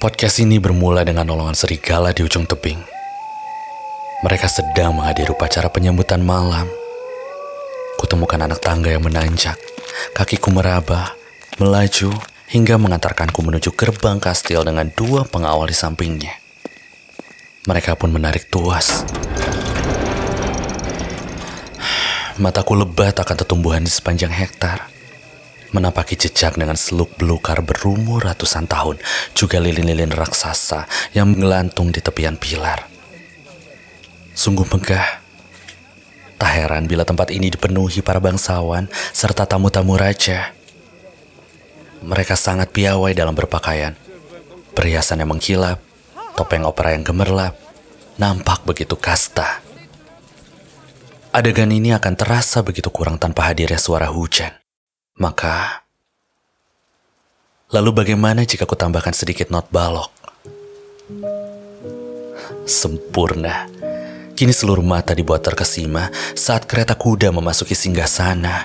Podcast ini bermula dengan nolongan serigala di ujung tebing. Mereka sedang menghadiri upacara penyambutan malam. Kutemukan anak tangga yang menanjak, kakiku meraba, melaju, hingga mengantarkanku menuju gerbang kastil dengan dua pengawal di sampingnya. Mereka pun menarik tuas. Mataku lebat akan tetumbuhan di sepanjang hektar menapaki jejak dengan seluk belukar berumur ratusan tahun, juga lilin-lilin raksasa yang menggelantung di tepian pilar. Sungguh megah. Tak heran bila tempat ini dipenuhi para bangsawan serta tamu-tamu raja. Mereka sangat piawai dalam berpakaian. Perhiasan yang mengkilap, topeng opera yang gemerlap, nampak begitu kasta. Adegan ini akan terasa begitu kurang tanpa hadirnya suara hujan. Maka, lalu bagaimana jika ku tambahkan sedikit not balok? Sempurna. Kini seluruh mata dibuat terkesima saat kereta kuda memasuki singgah sana.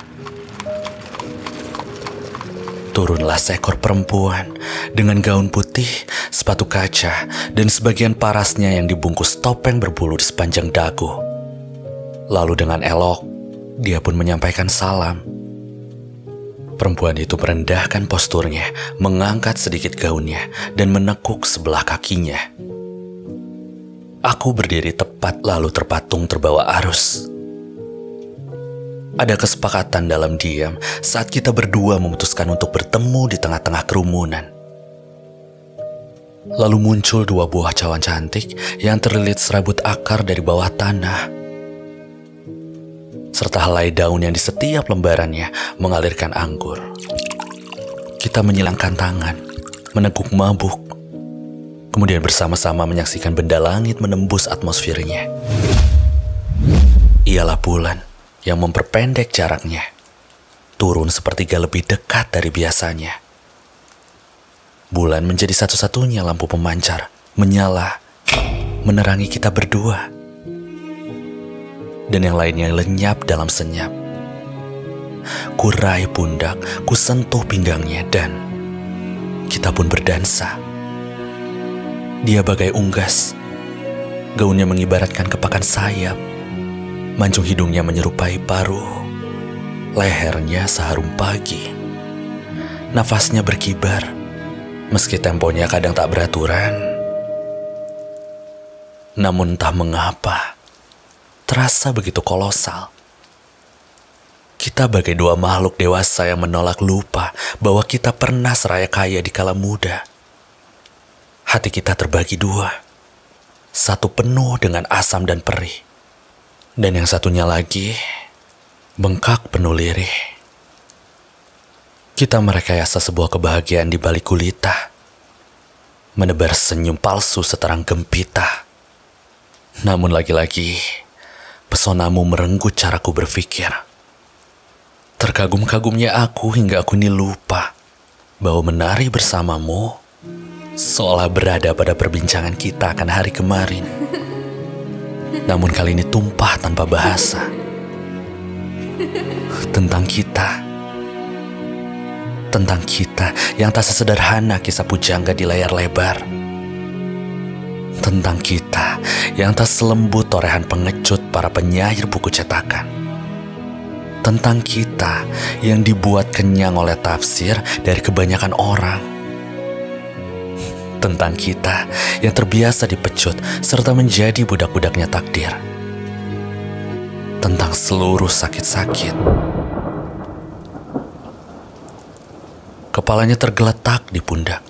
Turunlah seekor perempuan dengan gaun putih, sepatu kaca, dan sebagian parasnya yang dibungkus topeng berbulu di sepanjang dagu. Lalu dengan elok, dia pun menyampaikan salam. Perempuan itu merendahkan posturnya, mengangkat sedikit gaunnya, dan menekuk sebelah kakinya. Aku berdiri tepat lalu terpatung terbawa arus. Ada kesepakatan dalam diam saat kita berdua memutuskan untuk bertemu di tengah-tengah kerumunan. Lalu muncul dua buah cawan cantik yang terlilit serabut akar dari bawah tanah serta helai daun yang di setiap lembarannya mengalirkan anggur. Kita menyilangkan tangan, meneguk mabuk, kemudian bersama-sama menyaksikan benda langit menembus atmosfernya. Ialah bulan yang memperpendek jaraknya, turun sepertiga lebih dekat dari biasanya. Bulan menjadi satu-satunya lampu pemancar, menyala, menerangi kita berdua dan yang lainnya lenyap dalam senyap. Kurai pundak, kusentuh pinggangnya dan kita pun berdansa. Dia bagai unggas. Gaunnya mengibaratkan kepakan sayap. Mancung hidungnya menyerupai paruh. Lehernya seharum pagi. Nafasnya berkibar. Meski temponya kadang tak beraturan. Namun entah mengapa, terasa begitu kolosal. Kita bagai dua makhluk dewasa yang menolak lupa bahwa kita pernah seraya kaya di kala muda. Hati kita terbagi dua. Satu penuh dengan asam dan perih. Dan yang satunya lagi bengkak penuh lirih. Kita merekayasa sebuah kebahagiaan di balik gulita. Menebar senyum palsu seterang gempita. Namun lagi-lagi, Pesonamu merenggut caraku berpikir. Terkagum-kagumnya aku hingga aku ini lupa bahwa menari bersamamu seolah berada pada perbincangan kita akan hari kemarin. Namun kali ini tumpah tanpa bahasa. Tentang kita. Tentang kita yang tak sesederhana kisah pujangga di layar lebar tentang kita yang tak selembut torehan pengecut para penyair buku cetakan. Tentang kita yang dibuat kenyang oleh tafsir dari kebanyakan orang. Tentang kita yang terbiasa dipecut serta menjadi budak-budaknya takdir. Tentang seluruh sakit-sakit. Kepalanya tergeletak di pundak.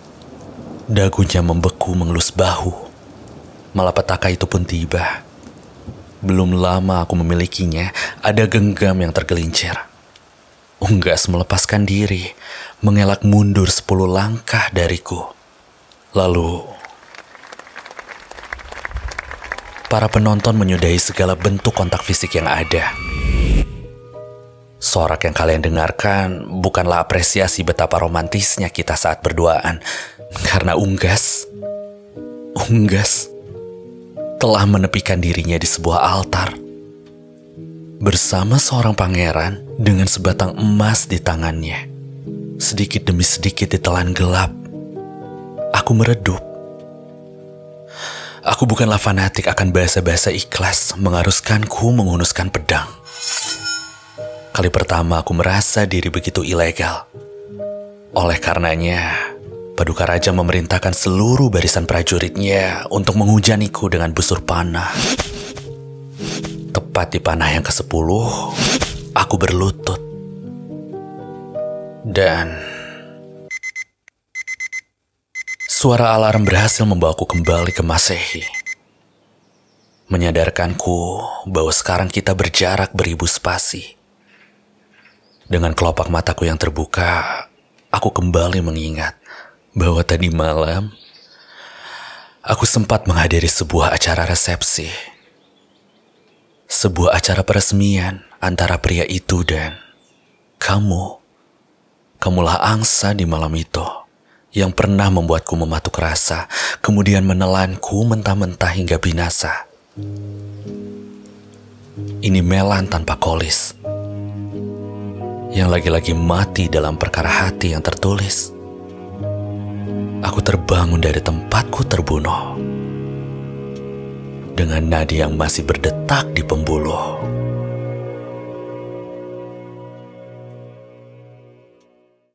Dagunya membeku mengelus bahu malapetaka itu pun tiba. Belum lama aku memilikinya, ada genggam yang tergelincir. Unggas melepaskan diri, mengelak mundur sepuluh langkah dariku. Lalu, para penonton menyudahi segala bentuk kontak fisik yang ada. Sorak yang kalian dengarkan bukanlah apresiasi betapa romantisnya kita saat berduaan, karena unggas, unggas telah menepikan dirinya di sebuah altar. Bersama seorang pangeran dengan sebatang emas di tangannya. Sedikit demi sedikit ditelan gelap. Aku meredup Aku bukanlah fanatik akan bahasa-bahasa ikhlas mengharuskanku menghunuskan pedang. Kali pertama aku merasa diri begitu ilegal. Oleh karenanya, Paduka Raja memerintahkan seluruh barisan prajuritnya untuk menghujaniku dengan busur panah. Tepat di panah yang ke-10, aku berlutut. Dan suara alarm berhasil membawaku kembali ke Masehi. Menyadarkanku bahwa sekarang kita berjarak beribu spasi. Dengan kelopak mataku yang terbuka, aku kembali mengingat bahwa tadi malam aku sempat menghadiri sebuah acara resepsi. Sebuah acara peresmian antara pria itu dan kamu. Kamulah angsa di malam itu yang pernah membuatku mematuk rasa, kemudian menelanku mentah-mentah hingga binasa. Ini Melan tanpa kolis, yang lagi-lagi mati dalam perkara hati yang tertulis. Aku terbangun dari tempatku terbunuh dengan nadi yang masih berdetak di pembuluh.